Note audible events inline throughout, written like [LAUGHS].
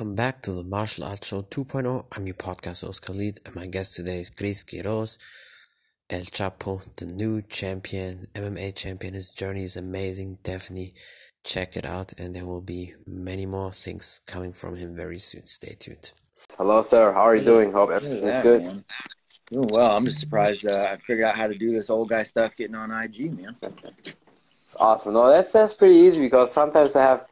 welcome back to the Martial Arts Show 2.0. I'm your podcast host Khalid, and my guest today is Chris Quiroz, El Chapo, the new champion, MMA champion. His journey is amazing. Definitely check it out, and there will be many more things coming from him very soon. Stay tuned. Hello, sir. How are you doing? Hope everything's that, good. Man. Doing well. I'm just surprised uh, I figured out how to do this old guy stuff getting on IG, man. It's awesome. No, that's that's pretty easy because sometimes I have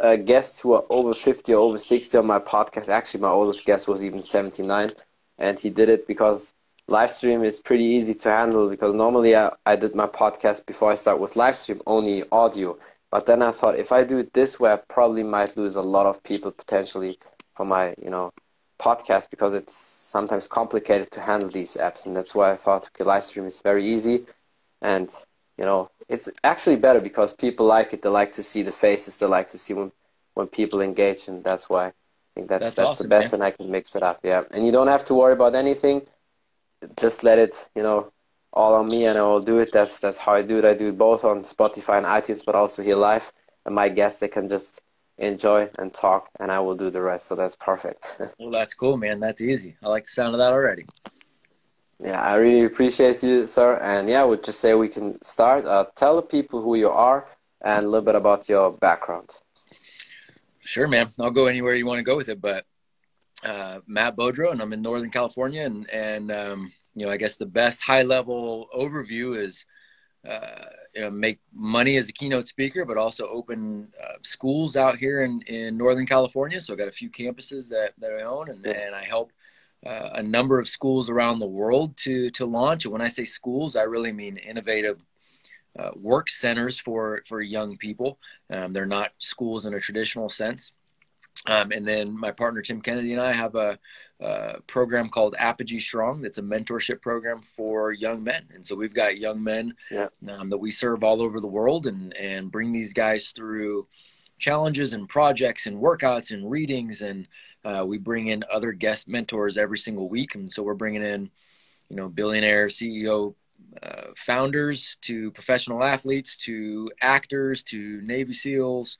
uh, guests who are over 50 or over 60 on my podcast. Actually, my oldest guest was even 79, and he did it because live stream is pretty easy to handle because normally I, I did my podcast before I start with live stream only audio. But then I thought if I do it this way, I probably might lose a lot of people potentially for my, you know, podcast because it's sometimes complicated to handle these apps. And that's why I thought okay, live stream is very easy. And, you know, it's actually better because people like it. They like to see the faces. They like to see when, when people engage. And that's why I think that's, that's, that's awesome, the best. Man. And I can mix it up. Yeah. And you don't have to worry about anything. Just let it, you know, all on me and I will do it. That's that's how I do it. I do it both on Spotify and iTunes, but also here live. And my guests they can just enjoy and talk, and I will do the rest. So that's perfect. [LAUGHS] well, that's cool, man. That's easy. I like the sound of that already. Yeah, I really appreciate you, sir. And yeah, I would just say we can start. Uh, tell the people who you are and a little bit about your background. Sure, man. I'll go anywhere you want to go with it, but uh, Matt Beaudreau, and I'm in Northern California, and and um, you know, I guess the best high level overview is, uh, you know, make money as a keynote speaker, but also open uh, schools out here in, in Northern California. So I've got a few campuses that, that I own and, and I help uh, a number of schools around the world to, to launch. And when I say schools, I really mean innovative uh, work centers for, for young people. Um, they're not schools in a traditional sense. Um, and then my partner Tim Kennedy and I have a, a, program called Apogee Strong. That's a mentorship program for young men. And so we've got young men yeah. um, that we serve all over the world and and bring these guys through challenges and projects and workouts and readings. And uh, we bring in other guest mentors every single week. And so we're bringing in, you know, billionaire CEO uh, founders to professional athletes to actors to Navy SEALs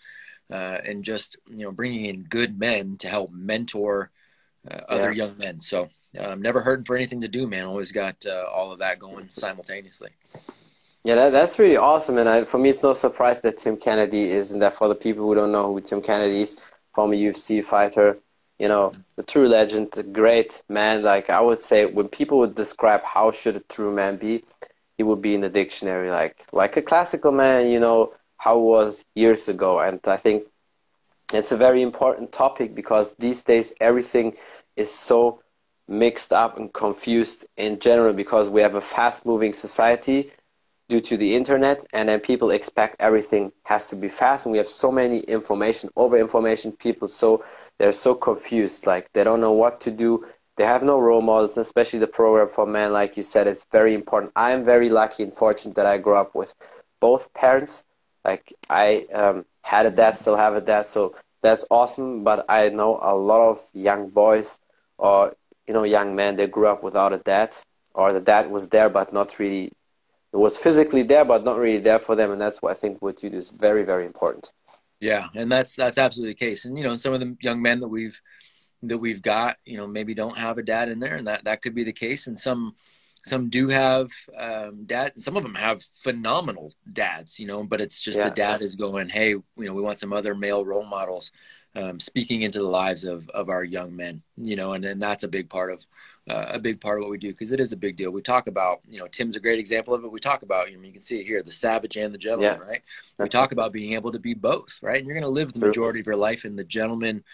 uh, and just you know bringing in good men to help mentor uh, other young men. So I'm um, never hurting for anything to do, man. Always got uh, all of that going simultaneously. Yeah, that, that's really awesome. And I, for me, it's no surprise that Tim Kennedy is, and that for the people who don't know who Tim Kennedy is, former UFC fighter, you know, the true legend, the great man. Like I would say, when people would describe how should a true man be, he would be in the dictionary, like like a classical man, you know, how was years ago. And I think it's a very important topic because these days everything is so mixed up and confused in general because we have a fast moving society due to the internet and then people expect everything has to be fast and we have so many information over information people so they're so confused like they don't know what to do they have no role models especially the program for men like you said it's very important i'm very lucky and fortunate that i grew up with both parents like I um, had a dad, still have a dad, so that's awesome. But I know a lot of young boys or you know young men they grew up without a dad, or the dad was there but not really. It was physically there but not really there for them, and that's what I think what you do is very very important. Yeah, and that's that's absolutely the case. And you know, some of the young men that we've that we've got, you know, maybe don't have a dad in there, and that that could be the case. And some some do have um, dad. Some of them have phenomenal dads, you know, but it's just yeah, the dad is going, hey, you know, we want some other male role models um, speaking into the lives of of our young men, you know, and and that's a big part of a big part of what we do because it is a big deal. We talk about, you know, Tim's a great example of it. We talk about, you know, you can see it here, the savage and the gentleman, yeah. right? We talk about being able to be both, right? And you're going to live the majority of your life in the gentleman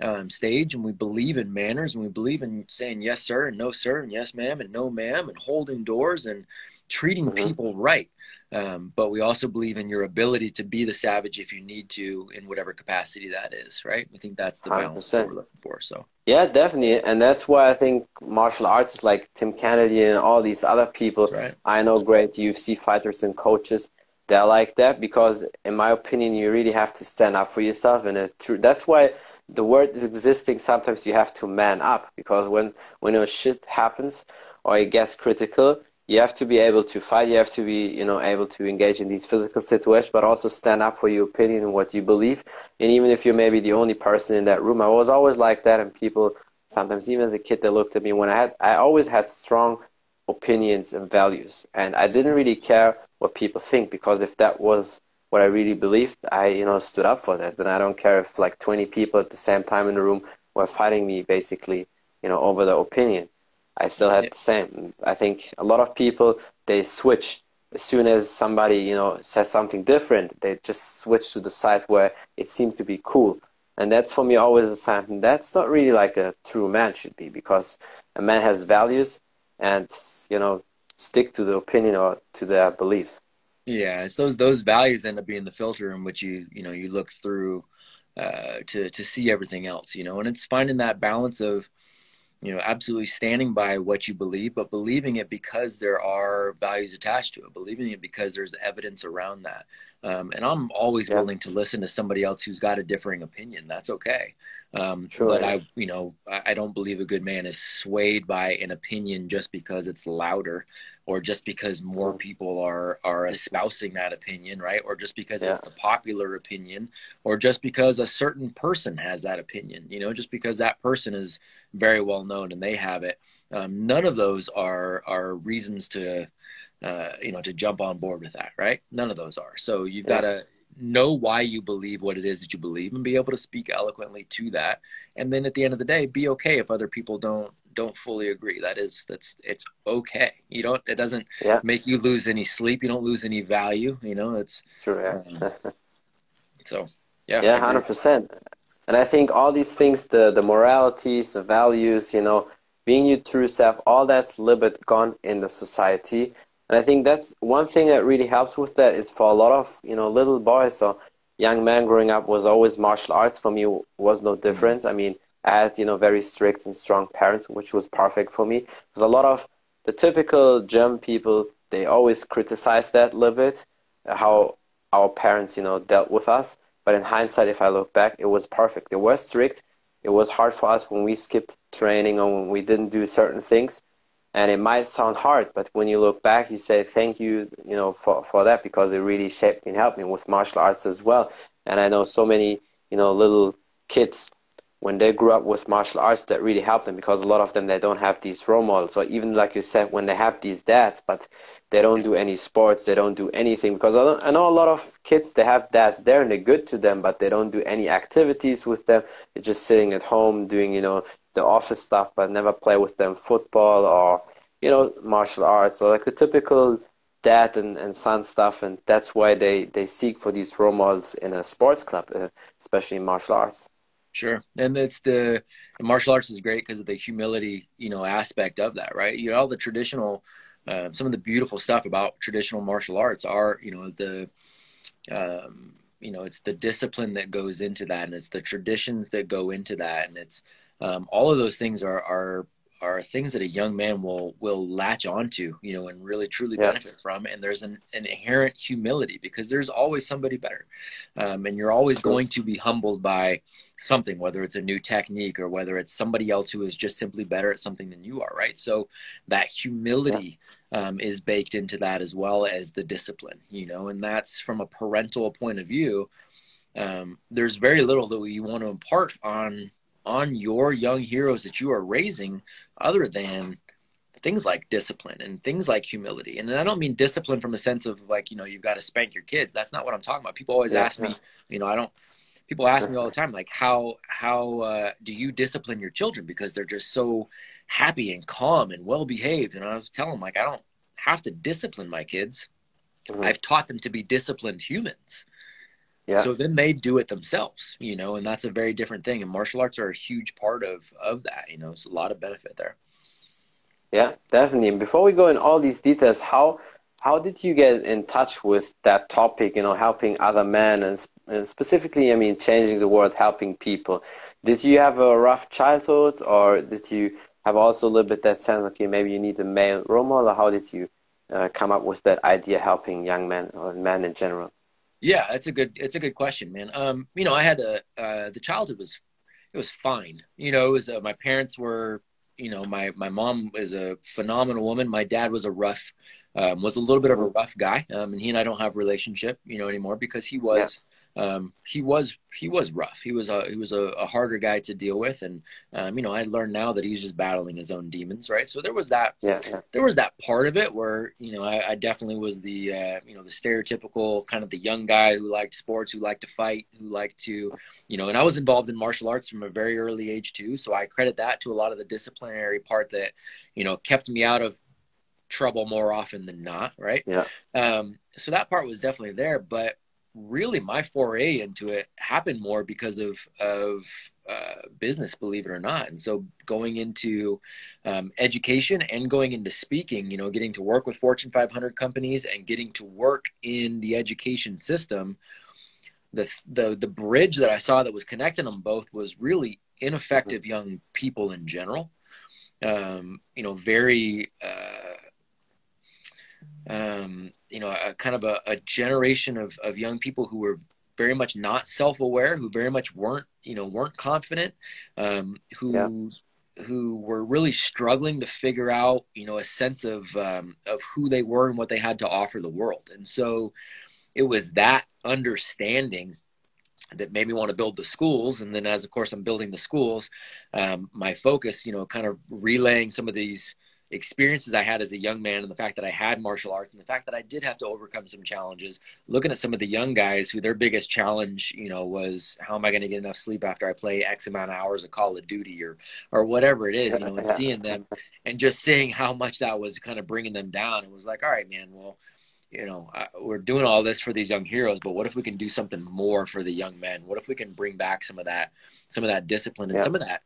um, stage and we believe in manners and we believe in saying yes sir and no sir and yes ma'am and no ma'am and holding doors and treating mm-hmm. people right um, but we also believe in your ability to be the savage if you need to in whatever capacity that is right we think that's the balance 100%. that we're looking for so yeah definitely and that's why i think martial artists like tim kennedy and all these other people right. i know great ufc fighters and coaches they're like that because in my opinion you really have to stand up for yourself and it, that's why the word is existing, sometimes you have to man up because when when a shit happens or it gets critical, you have to be able to fight. You have to be, you know, able to engage in these physical situations, but also stand up for your opinion and what you believe. And even if you're maybe the only person in that room, I was always like that. And people, sometimes even as a kid, they looked at me when I had, I always had strong opinions and values, and I didn't really care what people think because if that was what I really believed, I, you know, stood up for that. And I don't care if like 20 people at the same time in the room were fighting me, basically, you know, over the opinion I still had the same. I think a lot of people they switch as soon as somebody you know says something different. They just switch to the side where it seems to be cool, and that's for me always a sign. That's not really like a true man should be because a man has values and you know stick to the opinion or to their beliefs. Yeah, it's those those values end up being the filter in which you you know you look through uh, to to see everything else. You know, and it's finding that balance of you know absolutely standing by what you believe but believing it because there are values attached to it believing it because there's evidence around that um, and i'm always yeah. willing to listen to somebody else who's got a differing opinion that's okay um, sure. but i you know i don't believe a good man is swayed by an opinion just because it's louder or just because more people are are espousing that opinion right? Or just because yeah. it's the popular opinion or just because a certain person has that opinion you know just because that person is very well known and they have it. Um, none of those are are reasons to uh, you know to jump on board with that right? None of those are. So you've yeah. got to know why you believe what it is that you believe and be able to speak eloquently to that. And then at the end of the day be okay if other people don't don't fully agree. That is that's it's okay. You don't it doesn't yeah. make you lose any sleep. You don't lose any value. You know, it's true. Yeah. Um, [LAUGHS] so yeah. Yeah, hundred percent. And I think all these things, the the moralities, the values, you know, being your true self, all that's a little bit gone in the society. And I think that's one thing that really helps with that is for a lot of, you know, little boys or young men growing up was always martial arts. For me was no difference. Mm-hmm. I mean, had, you know, very strict and strong parents, which was perfect for me. Because a lot of the typical German people, they always criticize that a little bit, uh, how our parents, you know, dealt with us. But in hindsight, if I look back, it was perfect. They were strict. It was hard for us when we skipped training or when we didn't do certain things. And it might sound hard, but when you look back, you say thank you, you know, for, for that because it really shaped and helped me with martial arts as well. And I know so many, you know, little kids when they grew up with martial arts that really helped them because a lot of them they don't have these role models. Or even like you said when they have these dads but they don't do any sports they don't do anything because I, I know a lot of kids they have dads there and they're good to them but they don't do any activities with them. They're just sitting at home doing you know the office stuff but never play with them football or you know martial arts or like the typical dad and, and son stuff. And that's why they, they seek for these role models in a sports club uh, especially in martial arts Sure, and it's the, the martial arts is great because of the humility, you know, aspect of that, right? You know, all the traditional, uh, some of the beautiful stuff about traditional martial arts are, you know, the, um, you know, it's the discipline that goes into that, and it's the traditions that go into that, and it's um, all of those things are are are things that a young man will will latch onto, you know, and really truly yeah. benefit from. And there's an, an, inherent humility because there's always somebody better, um, and you're always going to be humbled by something, whether it's a new technique or whether it's somebody else who is just simply better at something than you are, right? So that humility yeah. um, is baked into that as well as the discipline, you know, and that's from a parental point of view. Um, there's very little that you want to impart on on your young heroes that you are raising other than things like discipline and things like humility. And I don't mean discipline from a sense of like, you know, you've got to spank your kids. That's not what I'm talking about. People always yeah, ask me, you know, I don't people ask me all the time like how how uh, do you discipline your children because they're just so happy and calm and well behaved and I was telling them like I don't have to discipline my kids. Mm-hmm. I've taught them to be disciplined humans. Yeah. So then they do it themselves, you know, and that's a very different thing. And martial arts are a huge part of of that. You know, it's a lot of benefit there. Yeah, definitely. And before we go in all these details, how how did you get in touch with that topic? You know, helping other men and, specifically, I mean, changing the world, helping people. Did you have a rough childhood, or did you have also a little bit that sense? Okay, maybe you need a male role model. Or how did you uh, come up with that idea, helping young men or men in general? Yeah, it's a good it's a good question, man. Um, you know, I had a uh, the childhood was it was fine. You know, it was uh, my parents were you know, my my mom is a phenomenal woman. My dad was a rough, um, was a little bit of a rough guy, um, and he and I don't have a relationship, you know, anymore because he was um, he was he was rough. He was a he was a, a harder guy to deal with, and um, you know I learned now that he's just battling his own demons, right? So there was that yeah, yeah. there was that part of it where you know I, I definitely was the uh, you know the stereotypical kind of the young guy who liked sports, who liked to fight, who liked to you know, and I was involved in martial arts from a very early age too. So I credit that to a lot of the disciplinary part that you know kept me out of trouble more often than not, right? Yeah. Um, so that part was definitely there, but really my foray into it happened more because of of uh, business, believe it or not. And so going into um, education and going into speaking, you know, getting to work with Fortune 500 companies and getting to work in the education system, the the the bridge that I saw that was connecting them both was really ineffective young people in general. Um, you know, very. Uh, um, you know, a kind of a, a generation of, of young people who were very much not self-aware, who very much weren't, you know, weren't confident, um, who yeah. who were really struggling to figure out, you know, a sense of um, of who they were and what they had to offer the world. And so, it was that understanding that made me want to build the schools. And then, as of course I'm building the schools, um, my focus, you know, kind of relaying some of these experiences I had as a young man and the fact that I had martial arts and the fact that I did have to overcome some challenges. Looking at some of the young guys who their biggest challenge, you know, was how am I going to get enough sleep after I play X amount of hours of Call of Duty or or whatever it is, you know, and [LAUGHS] seeing them and just seeing how much that was kind of bringing them down. It was like, all right, man, well, you know, I, we're doing all this for these young heroes, but what if we can do something more for the young men? What if we can bring back some of that, some of that discipline and yeah. some of that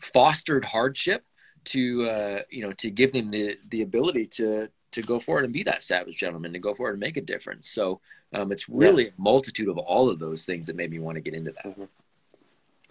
fostered hardship to uh, you know to give them the the ability to to go forward and be that savage gentleman to go forward and make a difference. So um, it's really yeah. a multitude of all of those things that made me want to get into that. Mm-hmm.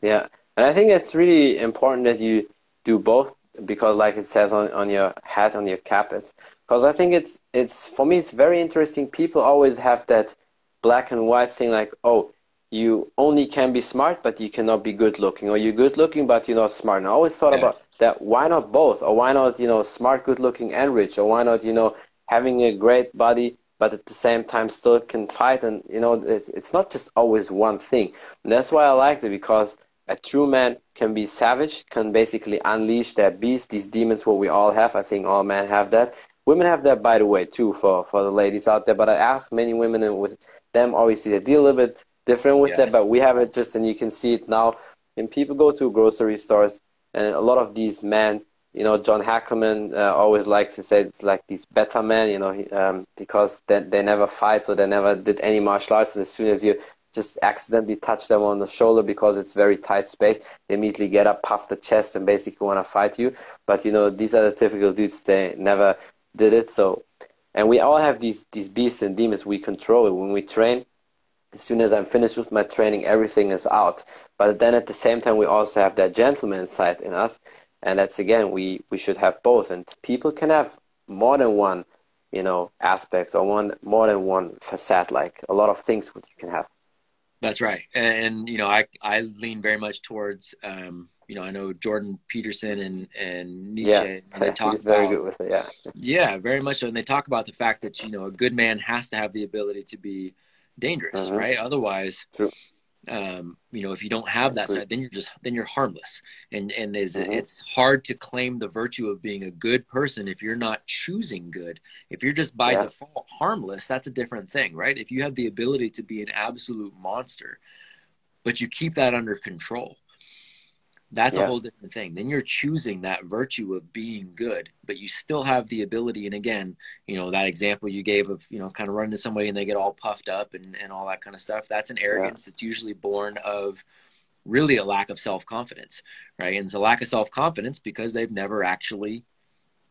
Yeah, and I think it's really important that you do both because, like it says on, on your hat on your cap, it's because I think it's it's for me it's very interesting. People always have that black and white thing, like oh you only can be smart, but you cannot be good looking, or you're good looking, but you're not smart. And I always thought yeah. about that. Why not both? Or why not, you know, smart, good looking, and rich? Or why not, you know, having a great body, but at the same time still can fight? And, you know, it's, it's not just always one thing. And that's why I liked it because a true man can be savage, can basically unleash that beast, these demons, what we all have. I think all men have that. Women have that, by the way, too, for, for the ladies out there. But I ask many women, and with them, obviously, they deal a little bit different with yeah. that, but we have it just, and you can see it now. And people go to grocery stores, and a lot of these men, you know, John Hackerman uh, always likes to say it's like these beta men, you know, um, because they, they never fight or they never did any martial arts. And as soon as you just accidentally touch them on the shoulder because it's very tight space, they immediately get up, puff the chest, and basically want to fight you. But you know, these are the typical dudes. They never did it. So, and we all have these these beasts and demons we control when we train as soon as I'm finished with my training, everything is out. But then at the same time, we also have that gentleman side in us. And that's again, we, we should have both. And people can have more than one, you know, aspect or one more than one facade, like a lot of things what you can have. That's right. And, you know, I, I lean very much towards, um, you know, I know Jordan Peterson and, and Nietzsche, yeah, and they [LAUGHS] talk about, very good with it. Yeah. Yeah, very much so. And they talk about the fact that, you know, a good man has to have the ability to be dangerous, uh-huh. right? Otherwise, um, you know, if you don't have that side, then you're just then you're harmless, and and uh-huh. it's hard to claim the virtue of being a good person if you're not choosing good. If you're just by yeah. default harmless, that's a different thing, right? If you have the ability to be an absolute monster, but you keep that under control, that's yeah. a whole different thing. Then you're choosing that virtue of being good, but you still have the ability. And again, you know, that example you gave of, you know, kind of running to somebody and they get all puffed up and, and all that kind of stuff. That's an arrogance yeah. that's usually born of really a lack of self confidence, right? And it's a lack of self confidence because they've never actually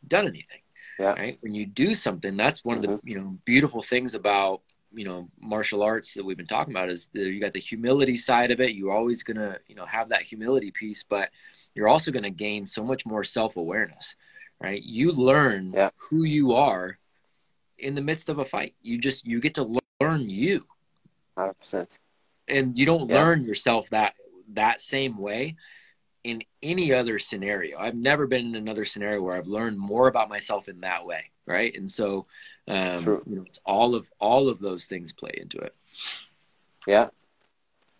done anything. Yeah. Right. When you do something, that's one mm-hmm. of the, you know, beautiful things about you know martial arts that we've been talking about is the, you got the humility side of it you're always going to you know have that humility piece but you're also going to gain so much more self-awareness right you learn yeah. who you are in the midst of a fight you just you get to learn you 100% and you don't yeah. learn yourself that that same way in any other scenario. I've never been in another scenario where I've learned more about myself in that way, right? And so, um, you know, it's all of all of those things play into it. Yeah,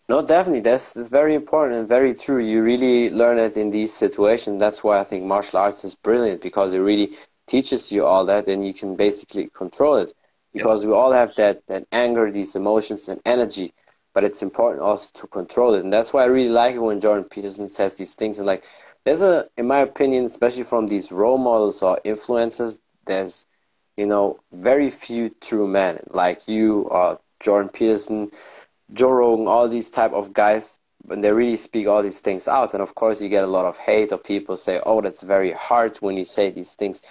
no, definitely. That's that's very important and very true. You really learn it in these situations. That's why I think martial arts is brilliant because it really teaches you all that, and you can basically control it. Because yep. we all have that that anger, these emotions, and energy but it's important also to control it. And that's why I really like it when Jordan Peterson says these things. And like, there's a, in my opinion, especially from these role models or influencers, there's, you know, very few true men like you or Jordan Peterson, Joe Rogan, all these type of guys. When they really speak all these things out, and of course you get a lot of hate or people say, "Oh, that's very hard when you say these things."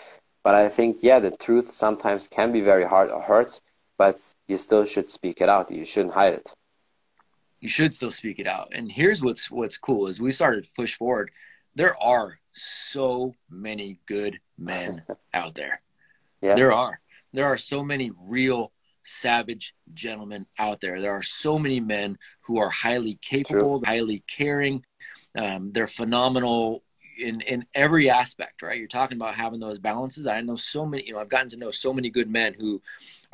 But I think, yeah, the truth sometimes can be very hard or hurts, but you still should speak it out. You shouldn't hide it you should still speak it out. And here's what's what's cool is we started to push forward. There are so many good men [LAUGHS] out there. Yeah. There are. There are so many real savage gentlemen out there. There are so many men who are highly capable, True. highly caring. Um, they're phenomenal in in every aspect, right? You're talking about having those balances. I know so many. You know, I've gotten to know so many good men who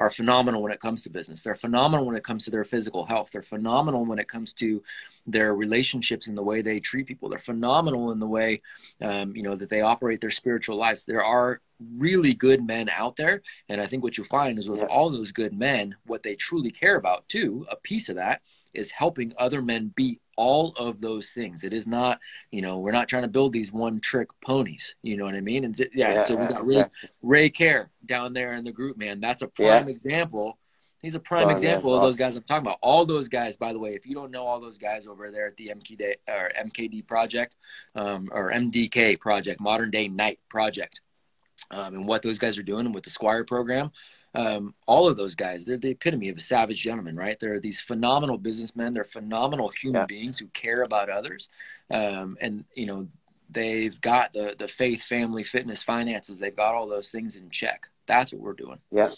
are phenomenal when it comes to business. They're phenomenal when it comes to their physical health. They're phenomenal when it comes to their relationships and the way they treat people. They're phenomenal in the way, um, you know, that they operate their spiritual lives. There are really good men out there, and I think what you find is with yeah. all those good men, what they truly care about too, a piece of that is helping other men be all of those things. It is not, you know, we're not trying to build these one trick ponies. You know what I mean? And yeah, yeah so we got Ray, yeah. Ray Care down there in the group, man. That's a prime yeah. example. He's a prime example of those guys I'm talking about. All those guys, by the way, if you don't know all those guys over there at the MKD or MKD project um, or MDK project, Modern Day Knight project, um, and what those guys are doing with the Squire program, um, all of those guys, they're the epitome of a savage gentleman, right? They're these phenomenal businessmen. They're phenomenal human yeah. beings who care about others. Um, and, you know, they've got the, the faith, family, fitness, finances. They've got all those things in check. That's what we're doing. Yeah,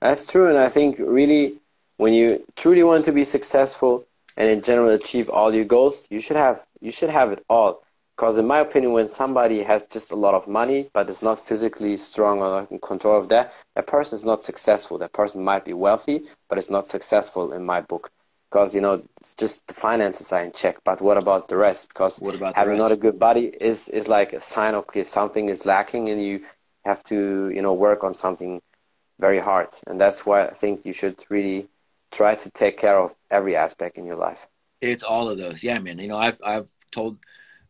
that's true. And I think really when you truly want to be successful and in general achieve all your goals, you should have, you should have it all. Because in my opinion, when somebody has just a lot of money but is not physically strong or in control of that, that person is not successful. That person might be wealthy, but it's not successful in my book. Because you know, it's just the finances are in check. But what about the rest? Because having not a good body is is like a sign of okay, something is lacking, and you have to you know work on something very hard. And that's why I think you should really try to take care of every aspect in your life. It's all of those, yeah, man. You know, I've I've told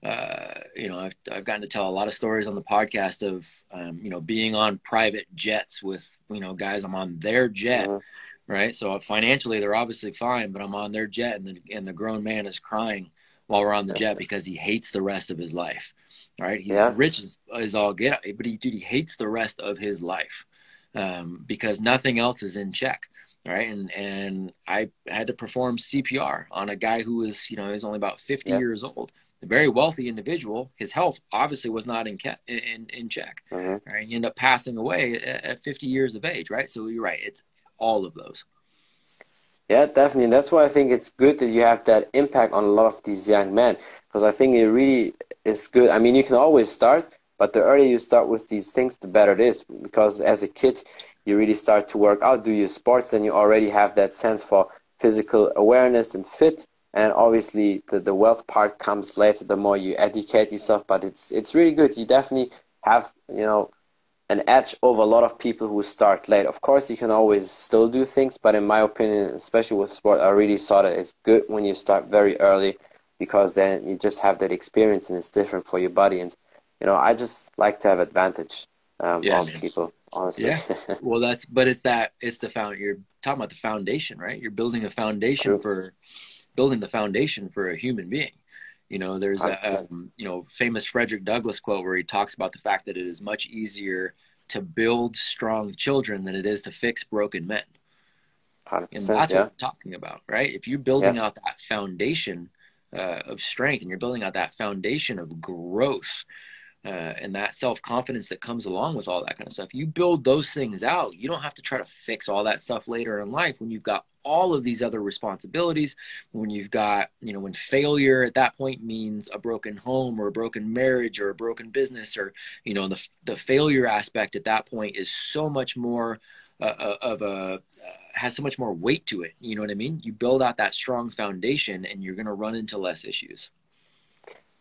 uh, you know, I've, I've gotten to tell a lot of stories on the podcast of, um, you know, being on private jets with, you know, guys, I'm on their jet, mm-hmm. right? So financially, they're obviously fine, but I'm on their jet and the, and the grown man is crying while we're on the jet because he hates the rest of his life, right? He's yeah. rich as, as all get, but he, dude, he hates the rest of his life um, because nothing else is in check right and and i had to perform cpr on a guy who was you know he's only about 50 yeah. years old a very wealthy individual, his health obviously was not in in, in check. Mm-hmm. Right? You end up passing away at 50 years of age, right? So you're right. It's all of those. Yeah, definitely. And that's why I think it's good that you have that impact on a lot of these young men because I think it really is good. I mean, you can always start, but the earlier you start with these things, the better it is because as a kid, you really start to work out, do your sports, and you already have that sense for physical awareness and fit and obviously the, the wealth part comes later the more you educate yourself but it's it's really good. You definitely have you know an edge over a lot of people who start late. Of course you can always still do things but in my opinion especially with sport i really saw that it's good when you start very early because then you just have that experience and it's different for your body. And you know i just like to have advantage um, yeah, on man. people honestly. Yeah. [LAUGHS] Well that's but it's that it's the found you're talking about the foundation right? You're building a foundation True. for building the foundation for a human being. You know, there's a um, you know famous Frederick Douglass quote where he talks about the fact that it is much easier to build strong children than it is to fix broken men. And that's yeah. what I'm talking about, right? If you're building yeah. out that foundation uh, of strength and you're building out that foundation of growth uh, and that self confidence that comes along with all that kind of stuff, you build those things out. You don't have to try to fix all that stuff later in life when you've got all of these other responsibilities. When you've got you know when failure at that point means a broken home or a broken marriage or a broken business or you know the the failure aspect at that point is so much more uh, uh of a uh, has so much more weight to it. You know what i mean? You build out that strong foundation and you're going to run into less issues.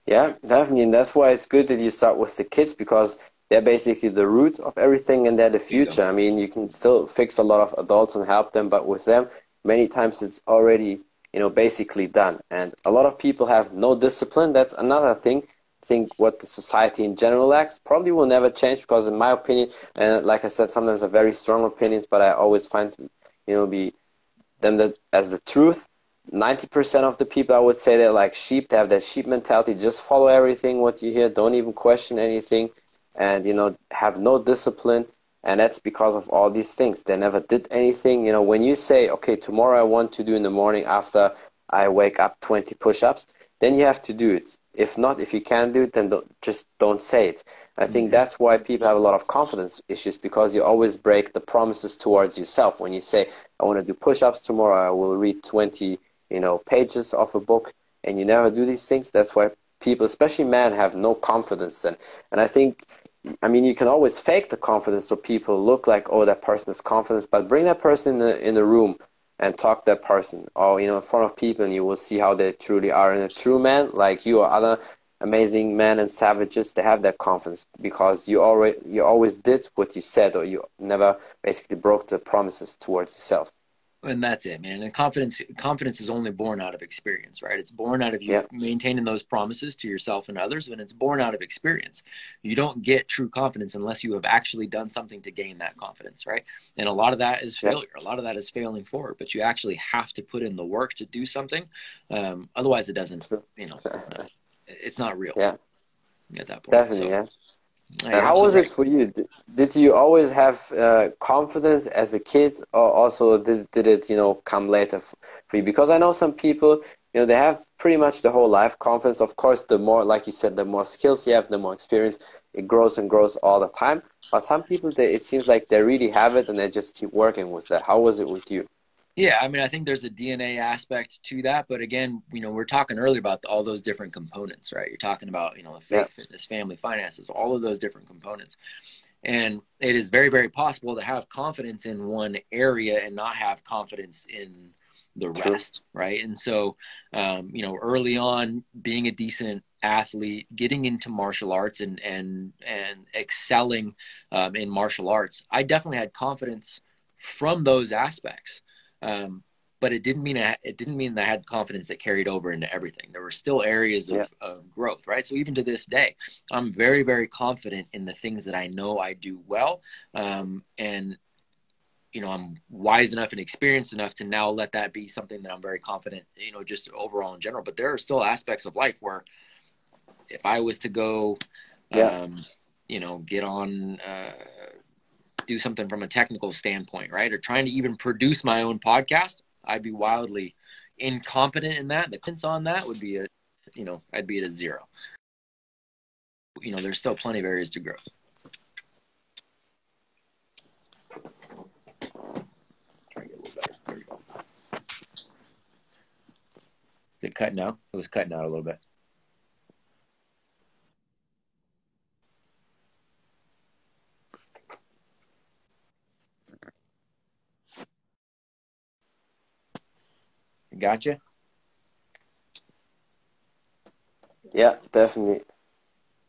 Yeah definitely. And that's why it's good that you start with the kids because they're basically the root of everything and they're the future. I mean, you can still fix a lot of adults and help them, but with them, many times it's already, you know, basically done. And a lot of people have no discipline. That's another thing. I think what the society in general lacks probably will never change because, in my opinion, and like I said, sometimes are very strong opinions, but I always find, you know, be them that as the truth. 90% of the people I would say they're like sheep. They have that sheep mentality. Just follow everything what you hear. Don't even question anything and you know have no discipline and that's because of all these things. They never did anything. You know when you say okay tomorrow i want to do in the morning after i wake up 20 push-ups then you have to do it. If not if you can't do it then don't, just don't say it. I think that's why people have a lot of confidence issues because you always break the promises towards yourself. When you say i want to do push-ups tomorrow i will read 20 you know pages of a book and you never do these things that's why people especially men have no confidence and and i think I mean, you can always fake the confidence so people look like, oh, that person is confident, but bring that person in the, in the room and talk to that person or, you know, in front of people and you will see how they truly are. And a true man, like you or other amazing men and savages, they have that confidence because you already, you always did what you said or you never basically broke the promises towards yourself and that's it man. And confidence confidence is only born out of experience right? It's born out of you maintaining those promises to yourself and others and it's born out of experience. You don't get true confidence unless you have actually done something to gain that confidence right? And a lot of that is failure. A lot of that is failing forward but you actually have to put in the work to do something. Um, otherwise it doesn't you know uh, it's not real yeah. at that point definitely so, yeah how was it for you? Did you always have uh, confidence as a kid, or also did, did it, you know, come later for you? Because I know some people, you know, they have pretty much the whole life confidence. Of course, the more, like you said, the more skills you have, the more experience, it grows and grows all the time. But some people, they, it seems like they really have it and they just keep working with that. How was it with you? Yeah, I mean, I think there's a DNA aspect to that, but again, you know, we're talking earlier about all those different components, right? You're talking about, you know, faith, yeah. fitness, family, finances, all of those different components. And it is very, very possible to have confidence in one area and not have confidence in the rest, right? And so, um, you know, early on, being a decent athlete, getting into martial arts and and and excelling um, in martial arts, I definitely had confidence from those aspects um, but it didn't mean I, it didn't mean that I had confidence that carried over into everything. There were still areas of, yeah. of, growth, right? So even to this day, I'm very, very confident in the things that I know I do well, um, and you know I'm wise enough and experienced enough to now let that be something that I'm very confident, you know, just overall in general. But there are still aspects of life where if I was to go, yeah. um, you know, get on. Uh, do something from a technical standpoint, right? Or trying to even produce my own podcast, I'd be wildly incompetent in that. The confidence on that would be a, you know, I'd be at a zero. You know, there's still plenty of areas to grow. Is it cutting out? It was cutting out a little bit. Gotcha. Yeah, definitely.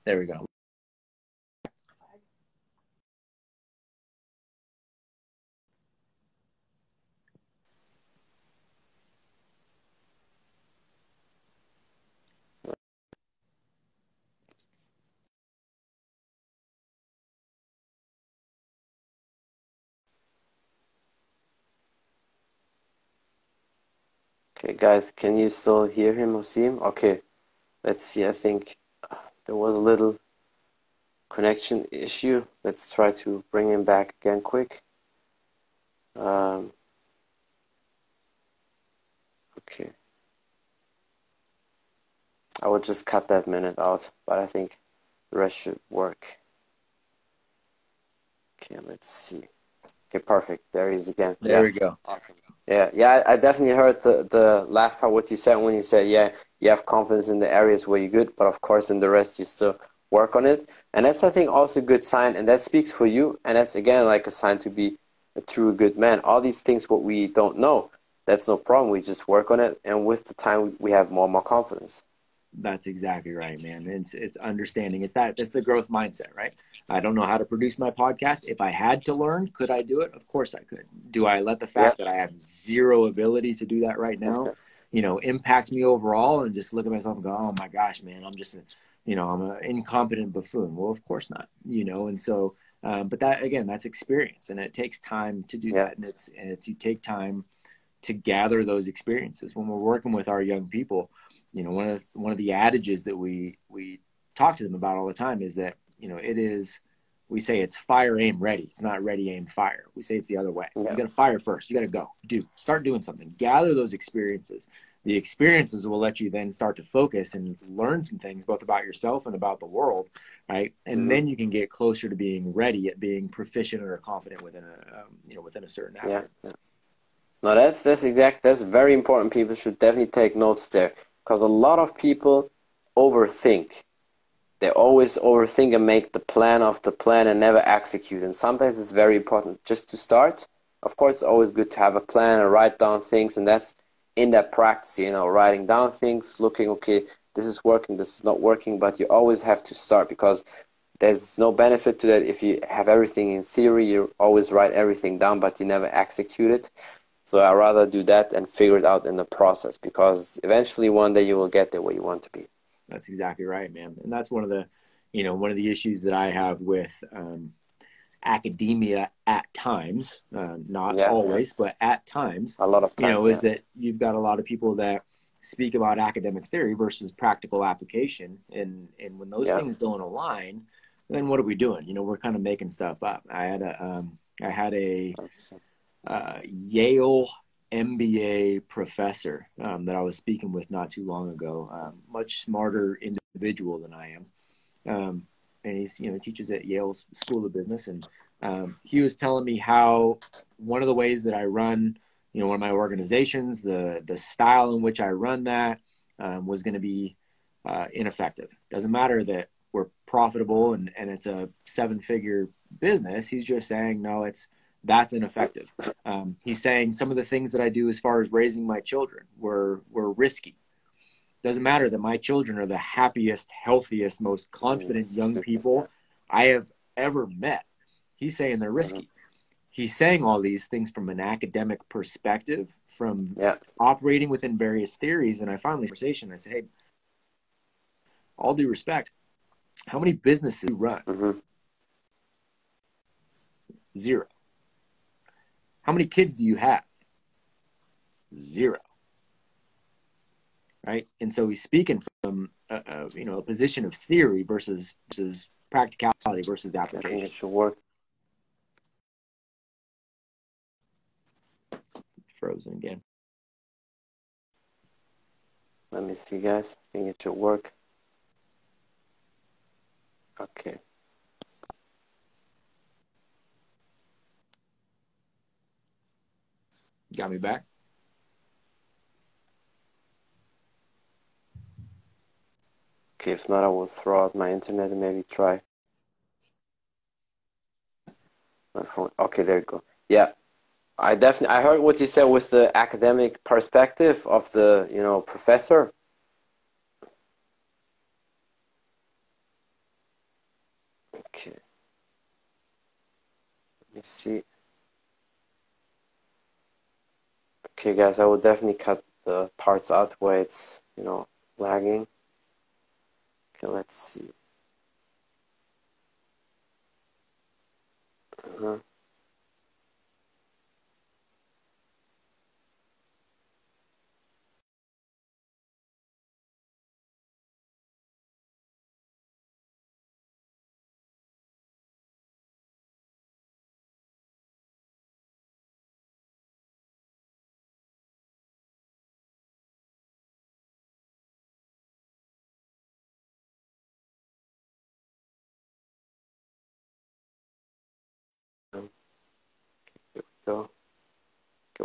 There we go. Okay, guys, can you still hear him or see him? Okay, let's see. I think there was a little connection issue. Let's try to bring him back again quick. Um, okay. I will just cut that minute out, but I think the rest should work. Okay, let's see. Okay, perfect. There he is again. There yeah. we go. Awesome. Yeah, yeah, I definitely heard the, the last part what you said when you said, yeah, you have confidence in the areas where you're good, but of course in the rest you still work on it. And that's I think also a good sign and that speaks for you and that's again like a sign to be a true good man. All these things what we don't know, that's no problem. We just work on it and with the time we have more and more confidence. That's exactly right, man. It's it's understanding. It's that it's the growth mindset, right? I don't know how to produce my podcast. If I had to learn, could I do it? Of course I could. Do I let the fact that I have zero ability to do that right now, [LAUGHS] you know, impact me overall and just look at myself and go, "Oh my gosh, man, I'm just a, you know, I'm an incompetent buffoon." Well, of course not, you know. And so, um, but that again, that's experience, and it takes time to do yeah. that, and it's and it's you take time to gather those experiences when we're working with our young people you know one of the, one of the adages that we we talk to them about all the time is that you know it is we say it's fire aim ready. It's not ready aim fire. We say it's the other way. Yeah. you got to fire first. You got to go. Do. Start doing something. Gather those experiences. The experiences will let you then start to focus and learn some things both about yourself and about the world right? And mm-hmm. then you can get closer to being ready at being proficient or confident within a um, you know within a certain yeah, yeah. no that's that's exact that's very important. People should definitely take notes there because a lot of people overthink. They always overthink and make the plan of the plan and never execute. And sometimes it's very important just to start. Of course, it's always good to have a plan and write down things, and that's in that practice, you know, writing down things, looking, okay, this is working, this is not working, but you always have to start because there's no benefit to that if you have everything in theory, you always write everything down, but you never execute it. So I rather do that and figure it out in the process because eventually one day you will get there where you want to be. That's exactly right, man. And that's one of the, you know, one of the issues that I have with um, academia at times, uh, not yeah, always, yeah. but at times. A lot of times, you know, yeah. is that you've got a lot of people that speak about academic theory versus practical application, and and when those things don't align, then what are we doing? You know, we're kind of making stuff up. I had a, um, I had a. 100% uh, Yale MBA professor um, that I was speaking with not too long ago. Um, much smarter individual than I am, um, and he's you know teaches at Yale's School of Business, and um, he was telling me how one of the ways that I run, you know, one of my organizations, the the style in which I run that um, was going to be uh, ineffective. Doesn't matter that we're profitable and and it's a seven figure business. He's just saying no, it's that's ineffective. Um, he's saying some of the things that I do as far as raising my children were were risky. Doesn't matter that my children are the happiest, healthiest, most confident young people I have ever met. He's saying they're risky. He's saying all these things from an academic perspective, from yeah. operating within various theories. And I finally conversation. I said, "Hey, all due respect, how many businesses do you run? Mm-hmm. Zero. How many kids do you have? Zero. Right? And so he's speaking from a, a you know a position of theory versus versus practicality versus application. It should work. Frozen again. Let me see, guys. I think it should work. Okay. Got me back? Okay, if not, I will throw out my internet and maybe try my phone. Okay, there you go. Yeah, I definitely I heard what you said with the academic perspective of the you know professor. Okay. Let me see. Okay guys, I will definitely cut the parts out where it's, you know, lagging. Okay, let's see. Uh -huh.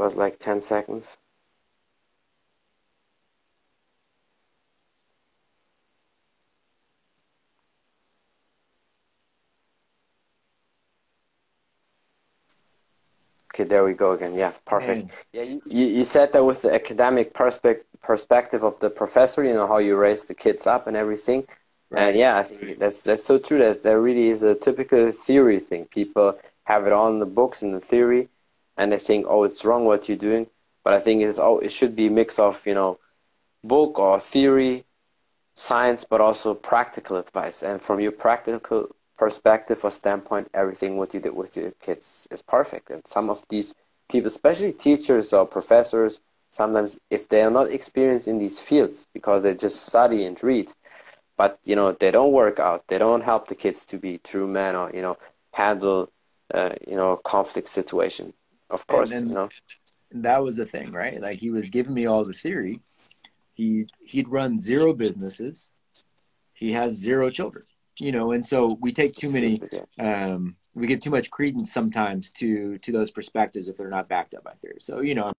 Was like 10 seconds. Okay, there we go again. Yeah, perfect. Mm. Yeah, you, you said that with the academic perspective perspective of the professor, you know how you raise the kids up and everything. Right. And yeah, I think that's that's so true. That there really is a typical theory thing. People have it on the books and the theory, and they think, oh, it's wrong what you're doing. But I think it's oh, it should be a mix of you know, book or theory, science, but also practical advice. And from your practical perspective or standpoint, everything what you did with your kids is perfect. And some of these people, especially teachers or professors, sometimes if they are not experienced in these fields because they just study and read, but you know they don't work out, they don't help the kids to be true men or you know handle uh, you know conflict situation. Of course, then, you know. that was the thing, right? Like he was giving me all the theory. He he'd run zero businesses. He has zero children you know, and so we take too many, um, we give too much credence sometimes to to those perspectives if they're not backed up by theory. So you know.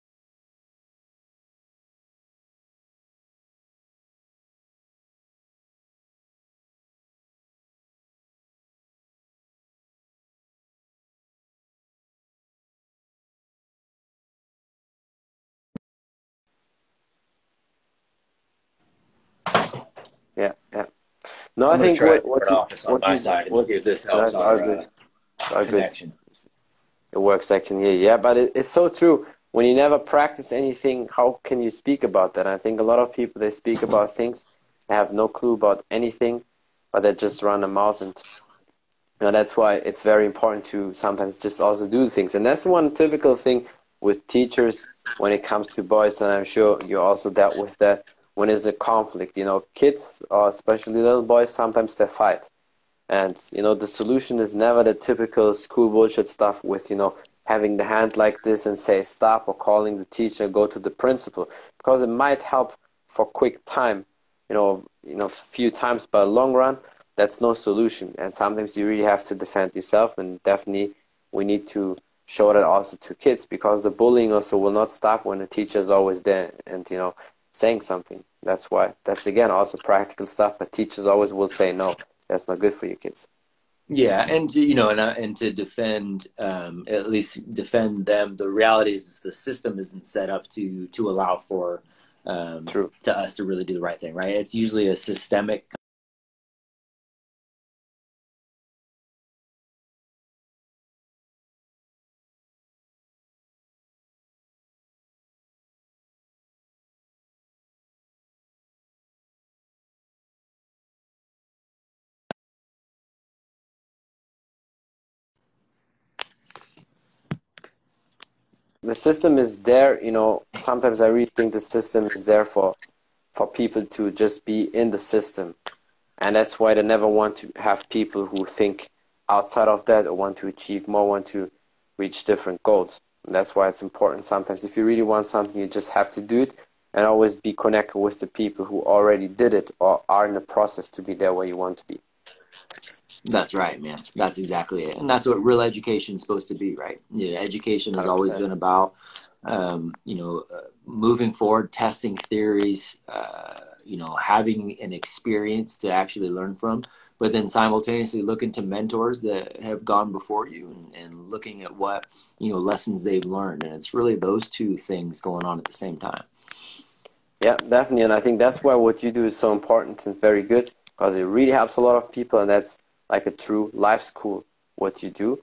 No, I'm I think what, what's office on my side what, see if this helps our, good. Uh, our connection. Good. It works. I can hear you. Yeah, but it, it's so true. When you never practice anything, how can you speak about that? I think a lot of people they speak mm-hmm. about things, they have no clue about anything, but they just run a mouth and you know, that's why it's very important to sometimes just also do things. And that's one typical thing with teachers when it comes to boys, and I'm sure you also dealt with that when there's a conflict. You know, kids, or especially little boys, sometimes they fight. And, you know, the solution is never the typical school bullshit stuff with, you know, having the hand like this and say stop or calling the teacher, go to the principal. Because it might help for quick time, you know, you know, few times, but long run, that's no solution. And sometimes you really have to defend yourself and definitely we need to show that also to kids because the bullying also will not stop when the teacher is always there and you know saying something. That's why. That's again also practical stuff. But teachers always will say no. That's not good for your kids. Yeah, and to, you know, and uh, and to defend, um, at least defend them. The reality is, the system isn't set up to to allow for um, True. to us to really do the right thing. Right? It's usually a systemic the system is there. You know, sometimes I really think the system is there for for people to just be in the system, and that's why they never want to have people who think outside of that or want to achieve more, want to reach different goals. And that's why it's important. Sometimes, if you really want something, you just have to do it, and always be connected with the people who already did it or are in the process to be there where you want to be. That's right, man. That's exactly it, and that's what real education is supposed to be, right? Yeah, education has 100%. always been about, um, you know, uh, moving forward, testing theories, uh, you know, having an experience to actually learn from, but then simultaneously looking to mentors that have gone before you and, and looking at what you know lessons they've learned, and it's really those two things going on at the same time. Yeah, definitely, and I think that's why what you do is so important and very good because it really helps a lot of people, and that's like a true life school what you do.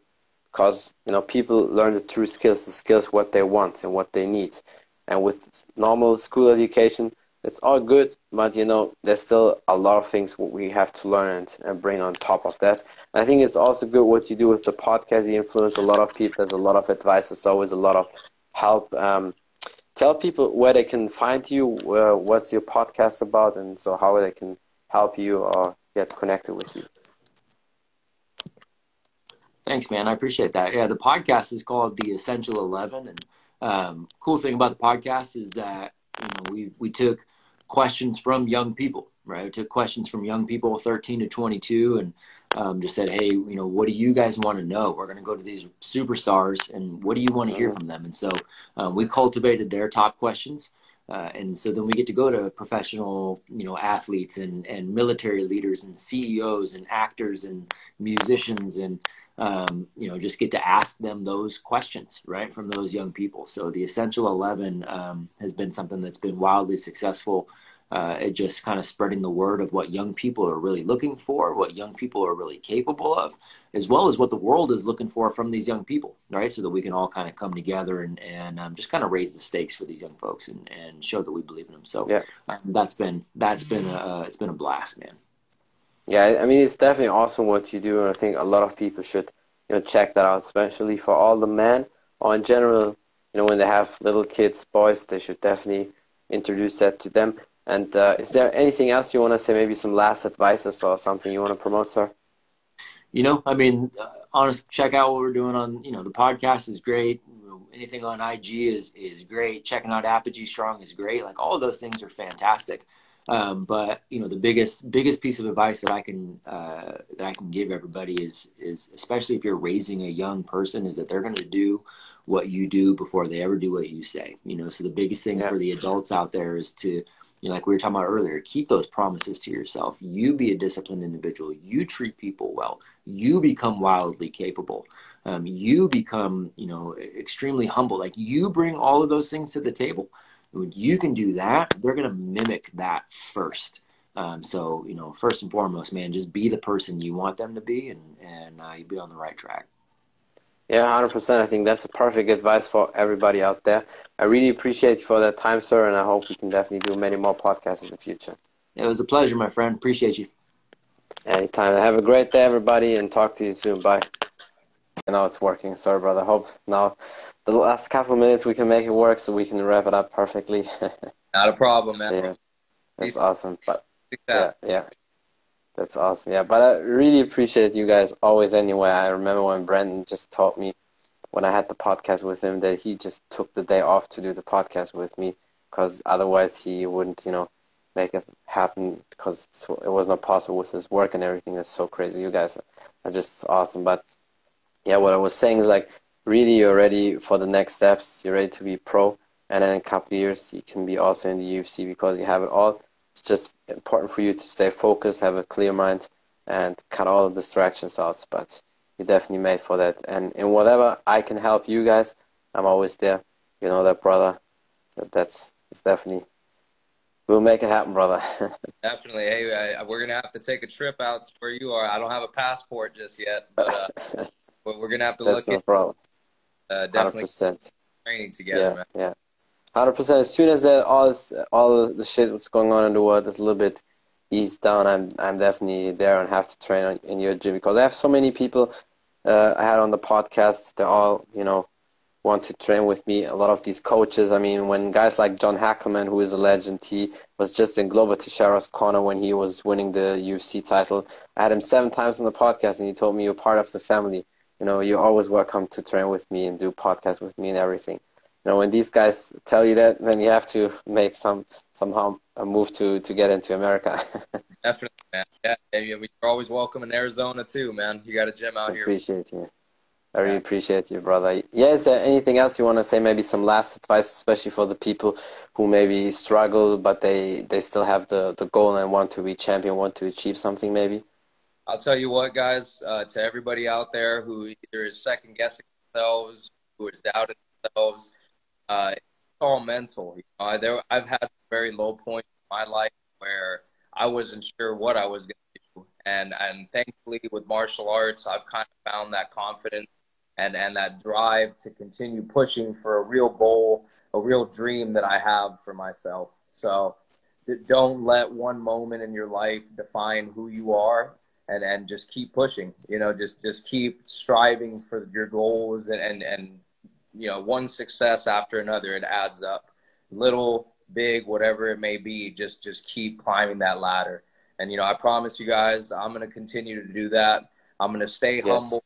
Because you know people learn the true skills the skills what they want and what they need. And with normal school education it's all good but you know there's still a lot of things we have to learn and, and bring on top of that. And i think it's also good what you do with the podcast you influence a lot of people there's a lot of advice there's always a lot of help um, tell people where they can find you uh, what's your podcast about and so how they can help you or get connected with you Thanks, man. I appreciate that. Yeah, the podcast is called The Essential Eleven, and um, cool thing about the podcast is that you know we we took questions from young people, right? We took questions from young people, thirteen to twenty-two, and um, just said, hey, you know, what do you guys want to know? We're going to go to these superstars, and what do you want to hear from them? And so um, we cultivated their top questions. Uh, and so then we get to go to professional, you know, athletes and, and military leaders and CEOs and actors and musicians and, um, you know, just get to ask them those questions, right, from those young people. So the Essential 11 um, has been something that's been wildly successful uh, it just kind of spreading the word of what young people are really looking for, what young people are really capable of, as well as what the world is looking for from these young people, right? So that we can all kind of come together and, and um, just kind of raise the stakes for these young folks and, and show that we believe in them. So yeah. Um, that's been that's been a, uh, it's been a blast, man. Yeah, I mean it's definitely awesome what you do, and I think a lot of people should you know check that out, especially for all the men or in general. You know, when they have little kids, boys, they should definitely introduce that to them. And uh, is there anything else you want to say? Maybe some last advices or something you want to promote, sir? You know, I mean, uh, honest, check out what we're doing on. You know, the podcast is great. Anything on IG is is great. Checking out Apogee Strong is great. Like all those things are fantastic. Um, but you know, the biggest biggest piece of advice that I can uh, that I can give everybody is is especially if you're raising a young person is that they're going to do what you do before they ever do what you say. You know, so the biggest thing yeah. for the adults out there is to you know, like we were talking about earlier, keep those promises to yourself. You be a disciplined individual. You treat people well. You become wildly capable. Um, you become, you know, extremely humble. Like you bring all of those things to the table. When you can do that, they're going to mimic that first. Um, so, you know, first and foremost, man, just be the person you want them to be, and and uh, you'll be on the right track. Yeah, 100%. I think that's a perfect advice for everybody out there. I really appreciate you for that time, sir, and I hope we can definitely do many more podcasts in the future. It was a pleasure, my friend. Appreciate you. Anytime. Have a great day, everybody, and talk to you soon. Bye. I know it's working. Sorry, brother. Hope now the last couple of minutes we can make it work so we can wrap it up perfectly. [LAUGHS] Not a problem, man. Yeah, that's awesome. But, yeah, yeah. That's awesome. Yeah, but I really appreciate you guys always anyway. I remember when Brandon just taught me when I had the podcast with him that he just took the day off to do the podcast with me because otherwise he wouldn't, you know, make it happen because it was not possible with his work and everything. That's so crazy. You guys are just awesome. But yeah, what I was saying is like really you're ready for the next steps. You're ready to be pro. And then in a couple of years, you can be also in the UFC because you have it all it's just important for you to stay focused, have a clear mind, and cut all the distractions out. But you're definitely made for that. And in whatever I can help you guys, I'm always there. You know that, brother. So that's it's definitely. We'll make it happen, brother. [LAUGHS] definitely. Hey, I, we're gonna have to take a trip out to where you are. I don't have a passport just yet, but, uh, [LAUGHS] but we're gonna have to that's look. no problem. Uh, definitely 100%. training together. Yeah, man. yeah. Hundred percent. As soon as that all this, all the shit that's going on in the world is a little bit eased down, I'm I'm definitely there and have to train in your gym because I have so many people uh, I had on the podcast. They all you know want to train with me. A lot of these coaches. I mean, when guys like John Hackleman, who is a legend, he was just in Glover Teixeira's corner when he was winning the UFC title. I had him seven times on the podcast, and he told me you're part of the family. You know, you're always welcome to train with me and do podcasts with me and everything. You know when these guys tell you that then you have to make some somehow a move to to get into america. [LAUGHS] Definitely man. Yeah you're always welcome in arizona too man. You got a gym out I here. Appreciate you. I really appreciate you brother. Yeah is there anything else you want to say? Maybe some last advice especially for the people who maybe struggle but they they still have the the goal and want to be champion want to achieve something maybe i'll tell you what guys uh, to everybody out there who either is second guessing themselves who is doubting themselves uh, it's all mental. You know, there, I've had very low points in my life where I wasn't sure what I was going to do, and and thankfully with martial arts, I've kind of found that confidence and and that drive to continue pushing for a real goal, a real dream that I have for myself. So don't let one moment in your life define who you are and and just keep pushing you know just just keep striving for your goals and and, and you know one success after another it adds up. Little big whatever it may be just just keep climbing that ladder. And you know i promise you guys i'm going to continue to do that. I'm going to stay yes. humble.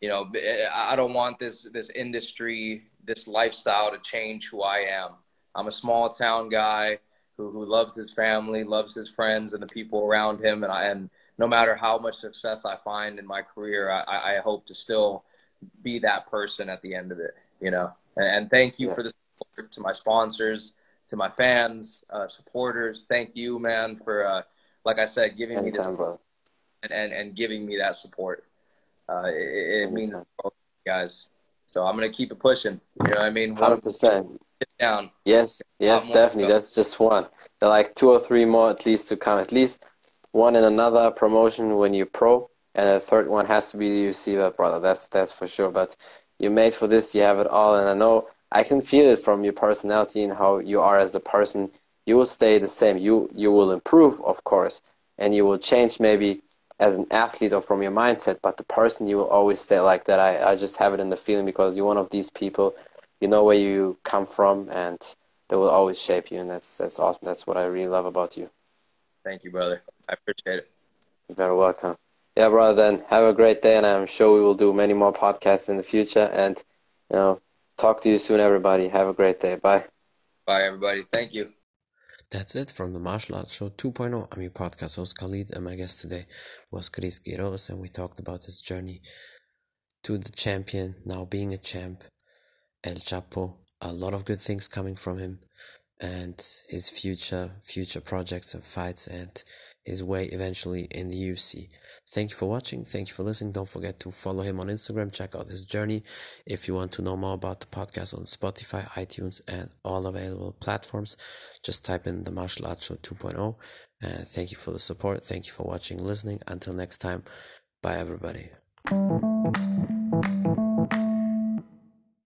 You know eh, i don't want this this industry this lifestyle to change who i am. I'm a small town guy who, who loves his family loves his friends and the people around him and i and no matter how much success I find in my career, I, I hope to still be that person at the end of it, you know. And, and thank you yeah. for the support to my sponsors, to my fans, uh, supporters. Thank you, man, for uh, like I said, giving Anytime, me this bro. and, and and giving me that support. Uh, it, it means guys. So I'm gonna keep it pushing. You know what I mean? Hundred percent. Down. Yes, yes, definitely. That's just one. There are like two or three more at least to come. At least one in another promotion when you're pro, and the third one has to be the UFC, brother. That's that's for sure. But you're made for this. You have it all, and I know I can feel it from your personality and how you are as a person. You will stay the same. You you will improve, of course, and you will change maybe as an athlete or from your mindset. But the person you will always stay like that. I I just have it in the feeling because you're one of these people. You know where you come from, and they will always shape you, and that's that's awesome. That's what I really love about you. Thank you, brother. I appreciate it. You're very welcome. Yeah, brother. Then have a great day, and I'm sure we will do many more podcasts in the future. And you know, talk to you soon, everybody. Have a great day. Bye. Bye, everybody. Thank you. That's it from the Martial Arts Show 2.0. I'm your podcast host Khalid, and my guest today was Chris Quiros, and we talked about his journey to the champion, now being a champ, El Chapo. A lot of good things coming from him, and his future future projects and fights, and his way eventually in the UFC. Thank you for watching. Thank you for listening. Don't forget to follow him on Instagram. Check out his journey. If you want to know more about the podcast on Spotify, iTunes, and all available platforms, just type in the Martial Arts Show 2.0. And thank you for the support. Thank you for watching, listening. Until next time, bye everybody.